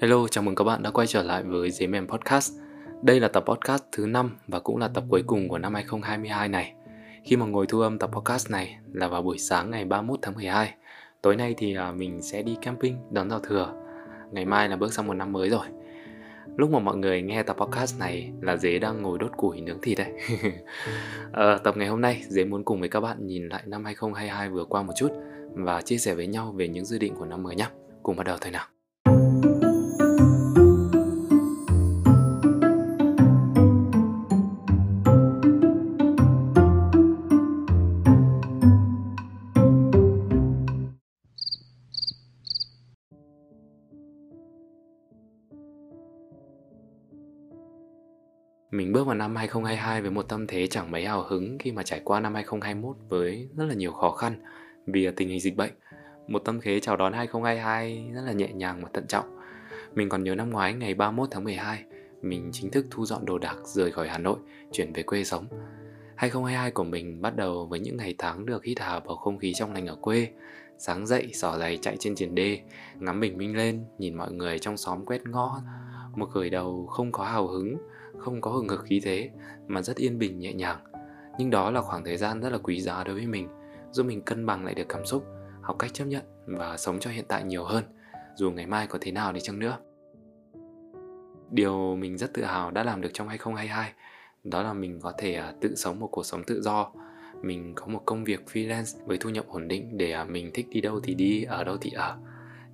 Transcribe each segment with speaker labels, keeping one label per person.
Speaker 1: Hello, chào mừng các bạn đã quay trở lại với Dế Mềm Podcast. Đây là tập podcast thứ 5 và cũng là tập cuối cùng của năm 2022 này. Khi mà ngồi thu âm tập podcast này là vào buổi sáng ngày 31 tháng 12. Tối nay thì à, mình sẽ đi camping đón giao thừa. Ngày mai là bước sang một năm mới rồi. Lúc mà mọi người nghe tập podcast này là Dế đang ngồi đốt củi nướng thịt đấy. à, tập ngày hôm nay Dế muốn cùng với các bạn nhìn lại năm 2022 vừa qua một chút và chia sẻ với nhau về những dự định của năm mới nhé. Cùng bắt đầu thôi nào. Mình bước vào năm 2022 với một tâm thế chẳng mấy hào hứng khi mà trải qua năm 2021 với rất là nhiều khó khăn vì tình hình dịch bệnh. Một tâm thế chào đón 2022 rất là nhẹ nhàng và thận trọng. Mình còn nhớ năm ngoái ngày 31 tháng 12, mình chính thức thu dọn đồ đạc rời khỏi Hà Nội, chuyển về quê sống. 2022 của mình bắt đầu với những ngày tháng được hít hà bầu không khí trong lành ở quê. Sáng dậy, xỏ giày chạy trên triển đê, ngắm bình minh lên, nhìn mọi người trong xóm quét ngõ. Một khởi đầu không có hào hứng, không có hừng hực khí thế, mà rất yên bình, nhẹ nhàng. Nhưng đó là khoảng thời gian rất là quý giá đối với mình, giúp mình cân bằng lại được cảm xúc, học cách chấp nhận và sống cho hiện tại nhiều hơn. Dù ngày mai có thế nào đi chăng nữa. Điều mình rất tự hào đã làm được trong 2022 đó là mình có thể à, tự sống một cuộc sống tự do. Mình có một công việc freelance với thu nhập ổn định để à, mình thích đi đâu thì đi, ở đâu thì ở.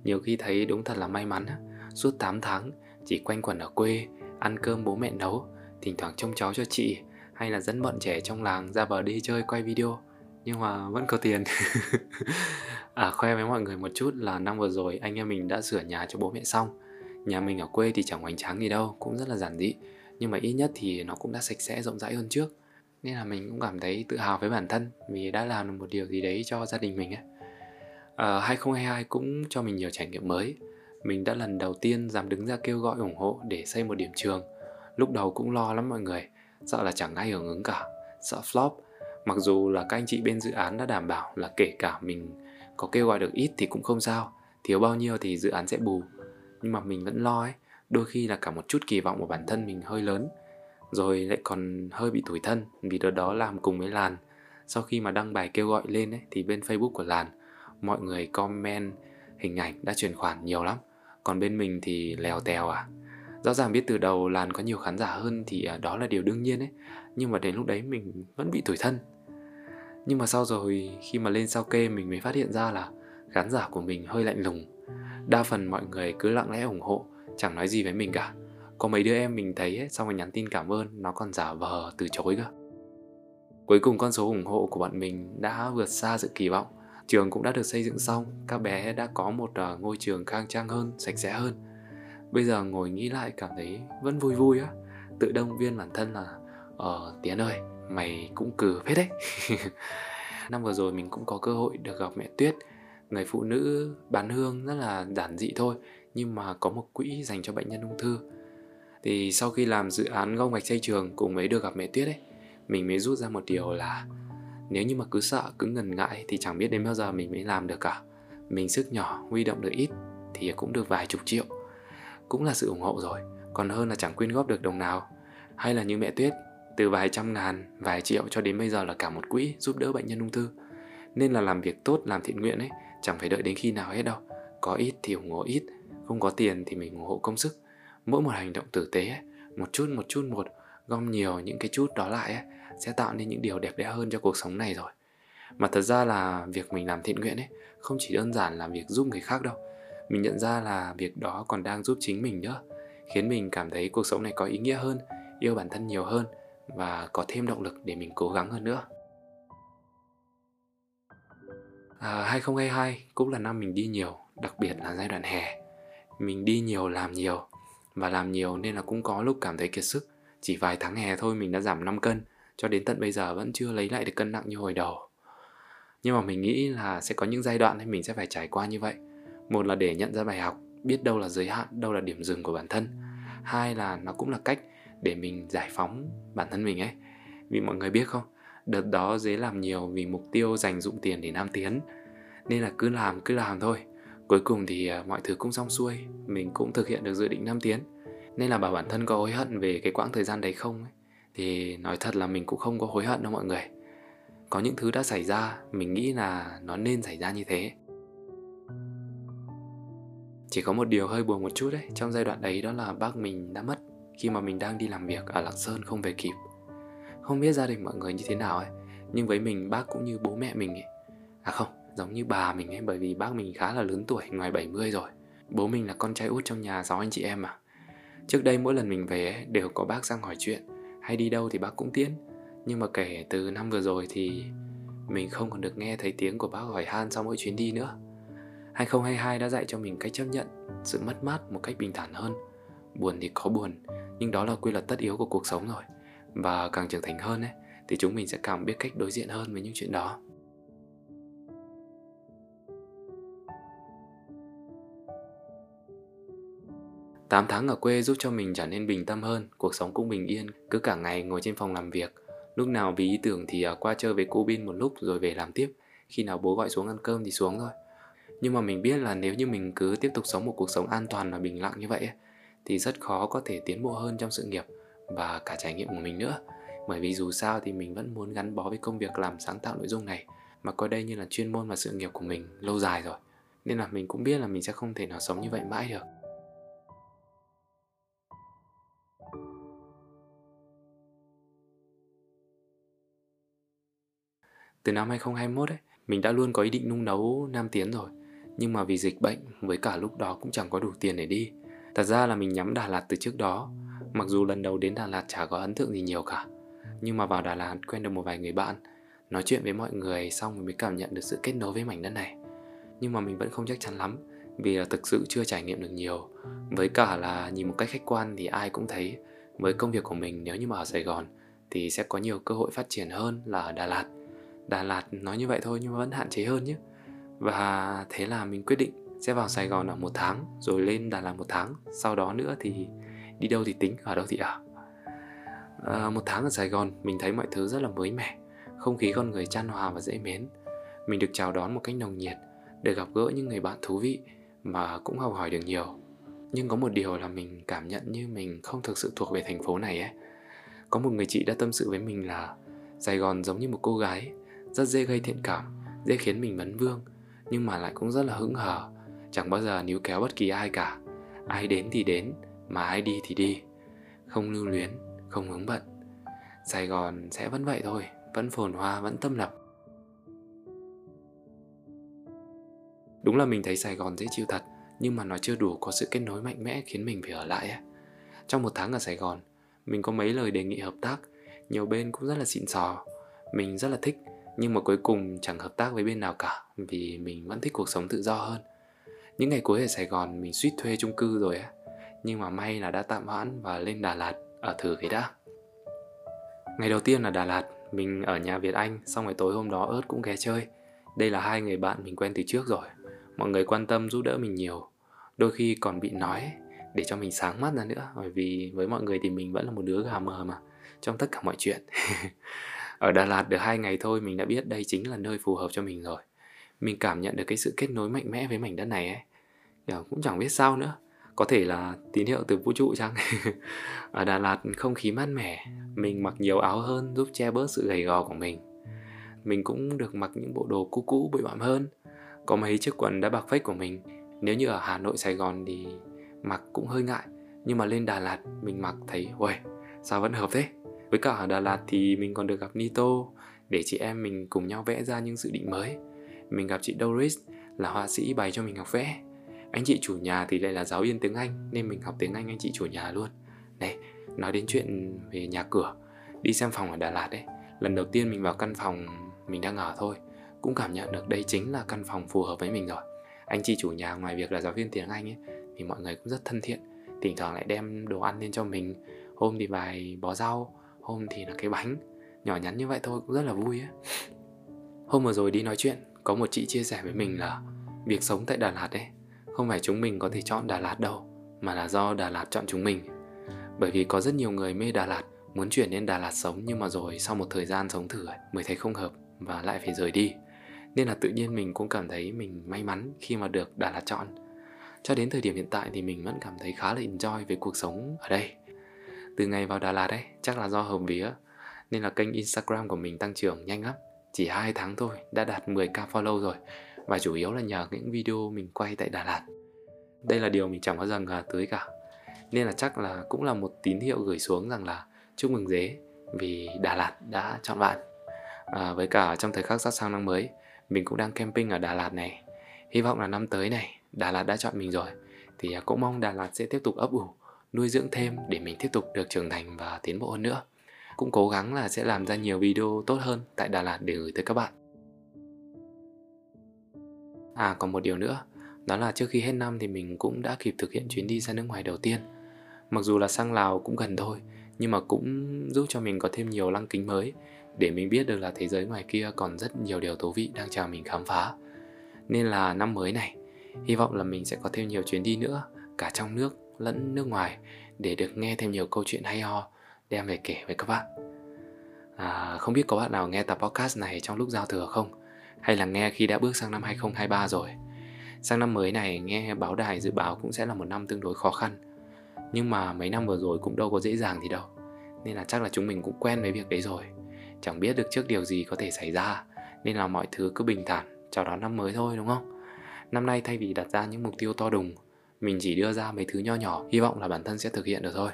Speaker 1: Nhiều khi thấy đúng thật là may mắn suốt 8 tháng chỉ quanh quẩn ở quê ăn cơm bố mẹ nấu thỉnh thoảng trông cháu cho chị hay là dẫn bọn trẻ trong làng ra bờ đi chơi quay video. Nhưng mà vẫn có tiền. À khoe với mọi người một chút là năm vừa rồi anh em mình đã sửa nhà cho bố mẹ xong. Nhà mình ở quê thì chẳng hoành tráng gì đâu cũng rất là giản dị. Nhưng mà ít nhất thì nó cũng đã sạch sẽ rộng rãi hơn trước. Nên là mình cũng cảm thấy tự hào với bản thân vì đã làm được một điều gì đấy cho gia đình mình ấy. À, 2022 cũng cho mình nhiều trải nghiệm mới mình đã lần đầu tiên dám đứng ra kêu gọi ủng hộ để xây một điểm trường. Lúc đầu cũng lo lắm mọi người, sợ là chẳng ai hưởng ứng cả, sợ flop. Mặc dù là các anh chị bên dự án đã đảm bảo là kể cả mình có kêu gọi được ít thì cũng không sao, thiếu bao nhiêu thì dự án sẽ bù. Nhưng mà mình vẫn lo ấy, đôi khi là cả một chút kỳ vọng của bản thân mình hơi lớn. Rồi lại còn hơi bị tủi thân vì đợt đó làm cùng với Làn. Sau khi mà đăng bài kêu gọi lên ấy, thì bên Facebook của Làn, mọi người comment hình ảnh đã chuyển khoản nhiều lắm còn bên mình thì lèo tèo à? Rõ ràng biết từ đầu làn có nhiều khán giả hơn thì à, đó là điều đương nhiên ấy. Nhưng mà đến lúc đấy mình vẫn bị tủi thân. Nhưng mà sau rồi khi mà lên sao kê mình mới phát hiện ra là khán giả của mình hơi lạnh lùng. Đa phần mọi người cứ lặng lẽ ủng hộ chẳng nói gì với mình cả. Có mấy đứa em mình thấy ấy, xong rồi nhắn tin cảm ơn nó còn giả vờ từ chối cơ. Cuối cùng con số ủng hộ của bọn mình đã vượt xa sự kỳ vọng. Trường cũng đã được xây dựng xong, các bé đã có một uh, ngôi trường khang trang hơn, sạch sẽ hơn. Bây giờ ngồi nghĩ lại cảm thấy vẫn vui vui á, tự động viên bản thân là Ờ Tiến ơi, mày cũng cừ phết đấy. Năm vừa rồi mình cũng có cơ hội được gặp mẹ Tuyết, người phụ nữ bán hương rất là giản dị thôi, nhưng mà có một quỹ dành cho bệnh nhân ung thư. Thì sau khi làm dự án gông gạch xây trường cùng với được gặp mẹ Tuyết ấy, mình mới rút ra một điều là nếu như mà cứ sợ cứ ngần ngại thì chẳng biết đến bao giờ mình mới làm được cả. Mình sức nhỏ huy động được ít thì cũng được vài chục triệu. Cũng là sự ủng hộ rồi còn hơn là chẳng quyên góp được đồng nào. Hay là như mẹ tuyết từ vài trăm ngàn vài triệu cho đến bây giờ là cả một quỹ giúp đỡ bệnh nhân ung thư. Nên là làm việc tốt làm thiện nguyện ấy chẳng phải đợi đến khi nào hết đâu. Có ít thì ủng hộ ít không có tiền thì mình ủng hộ công sức. Mỗi một hành động tử tế ấy, một chút một chút một gom nhiều những cái chút đó lại ấy, sẽ tạo nên những điều đẹp đẽ hơn cho cuộc sống này rồi. Mà thật ra là việc mình làm thiện nguyện ấy không chỉ đơn giản là việc giúp người khác đâu. Mình nhận ra là việc đó còn đang giúp chính mình nữa khiến mình cảm thấy cuộc sống này có ý nghĩa hơn yêu bản thân nhiều hơn và có thêm động lực để mình cố gắng hơn nữa. À, 2022 cũng là năm mình đi nhiều đặc biệt là giai đoạn hè. Mình đi nhiều làm nhiều và làm nhiều nên là cũng có lúc cảm thấy kiệt sức. Chỉ vài tháng hè thôi mình đã giảm 5 cân cho đến tận bây giờ vẫn chưa lấy lại được cân nặng như hồi đầu. Nhưng mà mình nghĩ là sẽ có những giai đoạn thì mình sẽ phải trải qua như vậy. Một là để nhận ra bài học biết đâu là giới hạn đâu là điểm dừng của bản thân. Hai là nó cũng là cách để mình giải phóng bản thân mình ấy. Vì mọi người biết không đợt đó dễ làm nhiều vì mục tiêu dành dụng tiền để nam tiến. Nên là cứ làm cứ làm thôi. Cuối cùng thì à, mọi thứ cũng xong xuôi, mình cũng thực hiện được dự định Nam Tiến. Nên là bảo bản thân có hối hận về cái quãng thời gian đấy không ấy, thì nói thật là mình cũng không có hối hận đâu mọi người. Có những thứ đã xảy ra, mình nghĩ là nó nên xảy ra như thế. Chỉ có một điều hơi buồn một chút đấy, trong giai đoạn đấy đó là bác mình đã mất khi mà mình đang đi làm việc ở Lạng Sơn không về kịp. Không biết gia đình mọi người như thế nào ấy, nhưng với mình bác cũng như bố mẹ mình ấy. À không, giống như bà mình ấy bởi vì bác mình khá là lớn tuổi, ngoài 70 rồi. Bố mình là con trai út trong nhà 6 anh chị em mà. Trước đây mỗi lần mình về ấy, đều có bác sang hỏi chuyện, hay đi đâu thì bác cũng tiến. Nhưng mà kể từ năm vừa rồi thì mình không còn được nghe thấy tiếng của bác hỏi han sau mỗi chuyến đi nữa. 2022 đã dạy cho mình cách chấp nhận sự mất mát một cách bình thản hơn. Buồn thì có buồn, nhưng đó là quy luật tất yếu của cuộc sống rồi. Và càng trưởng thành hơn ấy, thì chúng mình sẽ càng biết cách đối diện hơn với những chuyện đó. Tám tháng ở quê giúp cho mình trở nên bình tâm hơn, cuộc sống cũng bình yên, cứ cả ngày ngồi trên phòng làm việc. Lúc nào vì ý tưởng thì à, qua chơi với cô Bin một lúc rồi về làm tiếp, khi nào bố gọi xuống ăn cơm thì xuống thôi. Nhưng mà mình biết là nếu như mình cứ tiếp tục sống một cuộc sống an toàn và bình lặng như vậy thì rất khó có thể tiến bộ hơn trong sự nghiệp và cả trải nghiệm của mình nữa. Bởi vì dù sao thì mình vẫn muốn gắn bó với công việc làm sáng tạo nội dung này mà coi đây như là chuyên môn và sự nghiệp của mình lâu dài rồi. Nên là mình cũng biết là mình sẽ không thể nào sống như vậy mãi được. Từ năm 2021 ấy, mình đã luôn có ý định nung nấu Nam Tiến rồi. Nhưng mà vì dịch bệnh với cả lúc đó cũng chẳng có đủ tiền để đi. Thật ra là mình nhắm Đà Lạt từ trước đó. Mặc dù lần đầu đến Đà Lạt chả có ấn tượng gì nhiều cả Nhưng mà vào Đà Lạt quen được một vài người bạn Nói chuyện với mọi người xong mới cảm nhận được sự kết nối với mảnh đất này. Nhưng mà mình vẫn không chắc chắn lắm Vì là thực sự chưa trải nghiệm được nhiều. Với cả là nhìn một cách khách quan thì ai cũng thấy Với công việc của mình nếu như mà ở Sài Gòn Thì sẽ có nhiều cơ hội phát triển hơn là ở Đà Lạt. Đà Lạt nói như vậy thôi nhưng mà vẫn hạn chế hơn nhé. Và thế là mình quyết định sẽ vào Sài Gòn ở một tháng Rồi lên Đà Lạt một tháng. Sau đó nữa thì đi đâu thì tính, ở đâu thì ở. À, Một tháng ở Sài Gòn mình thấy mọi thứ rất là mới mẻ. Không khí con người chan hòa và dễ mến. Mình được chào đón một cách nồng nhiệt Được gặp gỡ những người bạn thú vị Mà cũng học hỏi được nhiều. Nhưng có một điều là mình cảm nhận như mình không thực sự thuộc về thành phố này ấy. Có một người chị đã tâm sự với mình là Sài Gòn giống như một cô gái. Rất dễ gây thiện cảm, Dễ khiến mình vấn vương, nhưng mà lại cũng rất là hững hờ. Chẳng bao giờ níu kéo bất kỳ ai cả. Ai đến thì đến, mà ai đi thì đi. Không lưu luyến, không hướng bận. Sài gòn sẽ vẫn vậy thôi, vẫn phồn hoa, vẫn tâm lập. Đúng là mình thấy sài gòn dễ chịu thật, nhưng mà nó chưa đủ có sự kết nối mạnh mẽ khiến mình phải ở lại ấy. trong một tháng ở sài gòn, mình có mấy lời đề nghị hợp tác, nhiều bên cũng rất là xịn sò. Mình rất là thích nhưng mà cuối cùng chẳng hợp tác với bên nào cả, vì mình vẫn thích cuộc sống tự do hơn. Những ngày cuối ở sài gòn, mình suýt thuê chung cư rồi á. Nhưng mà may là đã tạm hoãn và lên đà lạt ở thử cái đã. Ngày đầu tiên là đà lạt, mình ở nhà việt anh, xong rồi tối hôm đó ớt cũng ghé chơi. Đây là hai người bạn mình quen từ trước rồi. Mọi người quan tâm giúp đỡ mình nhiều. Đôi khi còn bị nói để cho mình sáng mắt ra nữa, bởi vì với mọi người thì mình vẫn là một đứa gà mờ mà, trong tất cả mọi chuyện. Ở Đà Lạt được hai ngày thôi mình đã biết đây chính là nơi phù hợp cho mình rồi. Mình cảm nhận được cái sự kết nối mạnh mẽ với mảnh đất này ấy. Kiểu cũng chẳng biết sao nữa. Có thể là tín hiệu từ vũ trụ chăng? Ở Đà Lạt không khí mát mẻ, mình mặc nhiều áo hơn giúp che bớt sự gầy gò của mình. Mình cũng được mặc những bộ đồ cũ cũ bụi bặm hơn. Có mấy chiếc quần đã bạc phách của mình. Nếu như ở Hà Nội, Sài Gòn thì mặc cũng hơi ngại. Nhưng mà lên Đà Lạt mình mặc thấy, uầy, sao vẫn hợp thế? Với cả ở Đà Lạt thì mình còn được gặp Nito để chị em mình cùng nhau vẽ ra những dự định mới. Mình gặp chị Doris là họa sĩ bày cho mình học vẽ. Anh chị chủ nhà thì lại là giáo viên tiếng Anh nên mình học tiếng Anh anh chị chủ nhà luôn. Này, nói đến chuyện về nhà cửa, đi xem phòng ở Đà Lạt đấy. Lần đầu tiên mình vào căn phòng mình đang ở thôi, cũng cảm nhận được đây chính là căn phòng phù hợp với mình rồi. Anh chị chủ nhà ngoài việc là giáo viên tiếng Anh ấy thì mọi người cũng rất thân thiện, thỉnh thoảng lại đem đồ ăn lên cho mình, hôm thì vài bó rau, hôm thì là cái bánh nhỏ nhắn như vậy thôi cũng rất là vui ấy. hôm vừa rồi đi nói chuyện có một chị chia sẻ với mình là việc sống tại đà lạt ấy không phải chúng mình có thể chọn đà lạt đâu mà là do đà lạt chọn chúng mình. Bởi vì có rất nhiều người mê đà lạt muốn chuyển đến đà lạt sống nhưng mà rồi sau một thời gian sống thử ấy, mới thấy không hợp và lại phải rời đi. Nên là tự nhiên mình cũng cảm thấy mình may mắn khi mà được Đà Lạt chọn. Cho đến thời điểm hiện tại thì mình vẫn cảm thấy khá là enjoy với cuộc sống ở đây từ ngày vào Đà Lạt ấy chắc là do hồng vía nên là kênh Instagram của mình tăng trưởng nhanh lắm chỉ 2 tháng thôi đã đạt 10k follow rồi và chủ yếu là nhờ những video mình quay tại Đà Lạt. Đây là điều mình chẳng bao giờ ngờ tới cả nên là chắc là cũng là một tín hiệu gửi xuống rằng là chúc mừng dế vì Đà Lạt đã chọn bạn. À, với cả trong thời khắc sắp sang năm mới mình cũng đang camping ở Đà Lạt này. Hy vọng là năm tới này Đà Lạt đã chọn mình rồi thì cũng mong Đà Lạt sẽ tiếp tục ấp ủ nuôi dưỡng thêm để mình tiếp tục được trưởng thành và tiến bộ hơn nữa. Cũng cố gắng là sẽ làm ra nhiều video tốt hơn tại Đà Lạt để gửi tới các bạn. À còn một điều nữa, đó là trước khi hết năm thì mình cũng đã kịp thực hiện chuyến đi ra nước ngoài đầu tiên. Mặc dù là sang Lào cũng gần thôi, nhưng mà cũng giúp cho mình có thêm nhiều lăng kính mới để mình biết được là thế giới ngoài kia còn rất nhiều điều thú vị đang chờ mình khám phá. Nên là năm mới này, hy vọng là mình sẽ có thêm nhiều chuyến đi nữa, cả trong nước lẫn nước ngoài để được nghe thêm nhiều câu chuyện hay ho đem về kể với các bạn. À, không biết có bạn nào nghe tập podcast này trong lúc giao thừa không? Hay là nghe khi đã bước sang năm 2023 rồi? Sang năm mới này nghe báo đài dự báo cũng sẽ là một năm tương đối khó khăn. Nhưng mà mấy năm vừa rồi cũng đâu có dễ dàng gì đâu. Nên là chắc là chúng mình cũng quen với việc đấy rồi. Chẳng biết được trước điều gì có thể xảy ra. Nên là mọi thứ cứ bình thản chào đón năm mới thôi đúng không? Năm nay thay vì đặt ra những mục tiêu to đùng mình chỉ đưa ra mấy thứ nho nhỏ, hy vọng là bản thân sẽ thực hiện được thôi.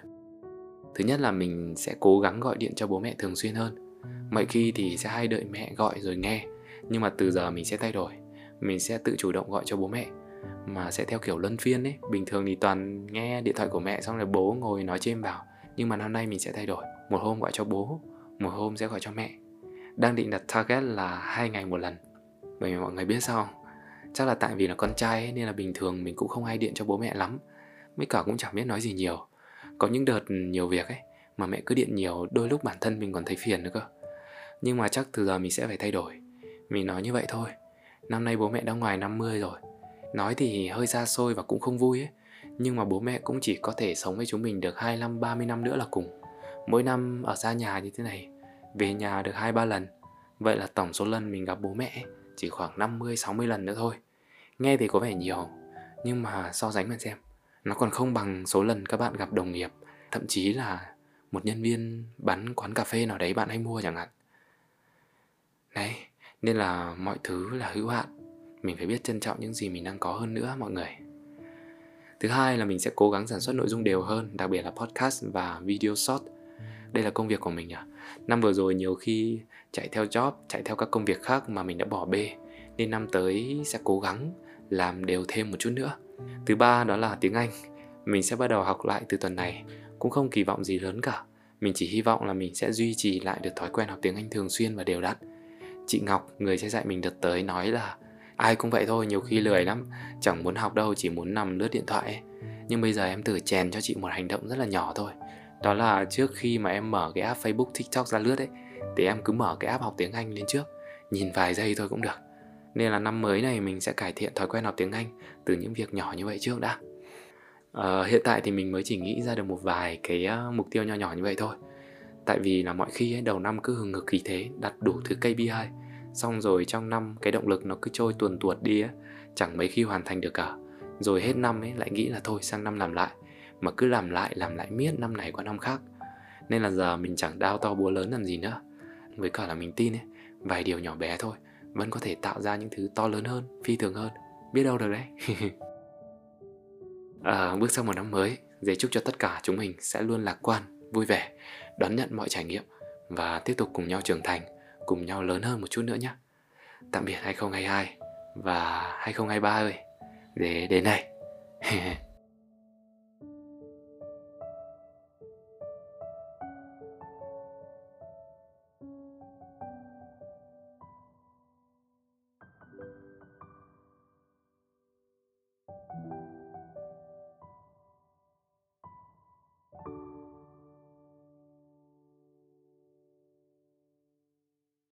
Speaker 1: Thứ nhất là mình sẽ cố gắng gọi điện cho bố mẹ thường xuyên hơn. Mọi khi thì sẽ hay đợi mẹ gọi rồi nghe, nhưng mà từ giờ mình sẽ thay đổi. Mình sẽ tự chủ động gọi cho bố mẹ, mà sẽ theo kiểu luân phiên ấy. Bình thường thì toàn nghe điện thoại của mẹ xong rồi bố ngồi nói chêm vào nhưng mà năm nay mình sẽ thay đổi. Một hôm gọi cho bố, một hôm sẽ gọi cho mẹ. Đang định đặt target là hai ngày một lần. Bởi vì mọi người biết sao không? Chắc là tại vì là con trai ấy, nên là bình thường mình cũng không hay điện cho bố mẹ lắm. Mấy cả cũng chẳng biết nói gì nhiều. Có những đợt nhiều việc ấy mà mẹ cứ điện nhiều đôi lúc bản thân mình còn thấy phiền nữa cơ. Nhưng mà chắc từ giờ mình sẽ phải thay đổi. Mình nói như vậy thôi. Năm nay bố mẹ đã ngoài 50 rồi. Nói thì hơi xa xôi và cũng không vui ấy. Nhưng mà bố mẹ cũng chỉ có thể sống với chúng mình được 25 30 năm nữa là cùng. Mỗi năm ở xa nhà như thế này về nhà được hai ba lần. Vậy là tổng số lần mình gặp bố mẹ chỉ khoảng 50 60 lần nữa thôi. Nghe thì có vẻ nhiều, nhưng mà so sánh mà xem, nó còn không bằng số lần các bạn gặp đồng nghiệp, thậm chí là một nhân viên bán quán cà phê nào đấy bạn hay mua chẳng hạn. Đấy, nên là mọi thứ là hữu hạn. Mình phải biết trân trọng những gì mình đang có hơn nữa, mọi người. Thứ hai là mình sẽ cố gắng sản xuất nội dung đều hơn, đặc biệt là podcast và video short đây là công việc của mình à năm vừa rồi nhiều khi chạy theo job, chạy theo các công việc khác mà mình đã bỏ bê. Nên năm tới sẽ cố gắng làm đều thêm một chút nữa. Thứ ba đó là tiếng anh. Mình sẽ bắt đầu học lại từ tuần này. Cũng không kỳ vọng gì lớn cả. Mình chỉ hy vọng là mình sẽ duy trì lại được thói quen học tiếng anh thường xuyên và đều đặn. Chị ngọc, người sẽ dạy mình đợt tới, nói là ai cũng vậy thôi, nhiều khi lười lắm. Chẳng muốn học đâu, chỉ muốn nằm lướt điện thoại ấy. nhưng bây giờ em thử chèn cho chị một hành động rất là nhỏ thôi đó là trước khi mà em mở cái app facebook tiktok ra lướt ấy thì em cứ mở cái app học tiếng anh lên trước nhìn vài giây thôi cũng được. Nên là năm mới này mình sẽ cải thiện thói quen học tiếng anh từ những việc nhỏ như vậy trước đã. À, hiện tại thì mình mới chỉ nghĩ ra được một vài cái uh, mục tiêu nho nhỏ như vậy thôi. Tại vì là mọi khi ấy, đầu năm cứ hừng ngực khí thế đặt đủ thứ KPI xong rồi trong năm cái động lực nó cứ trôi tuần tuột đi á chẳng mấy khi hoàn thành được cả. Rồi hết năm ấy lại nghĩ là thôi sang năm làm lại mà cứ làm lại làm lại miết năm này qua năm khác. Nên là giờ mình chẳng đau to búa lớn làm gì nữa. Với cả là mình tin ấy vài điều nhỏ bé thôi vẫn có thể tạo ra những thứ to lớn hơn phi thường hơn. Biết đâu được đấy. À, bước sang một năm mới dễ chúc cho tất cả chúng mình sẽ luôn lạc quan vui vẻ đón nhận mọi trải nghiệm và tiếp tục cùng nhau trưởng thành cùng nhau lớn hơn một chút nữa nhé tạm biệt 2022 và 2023 ơi. Để đến đây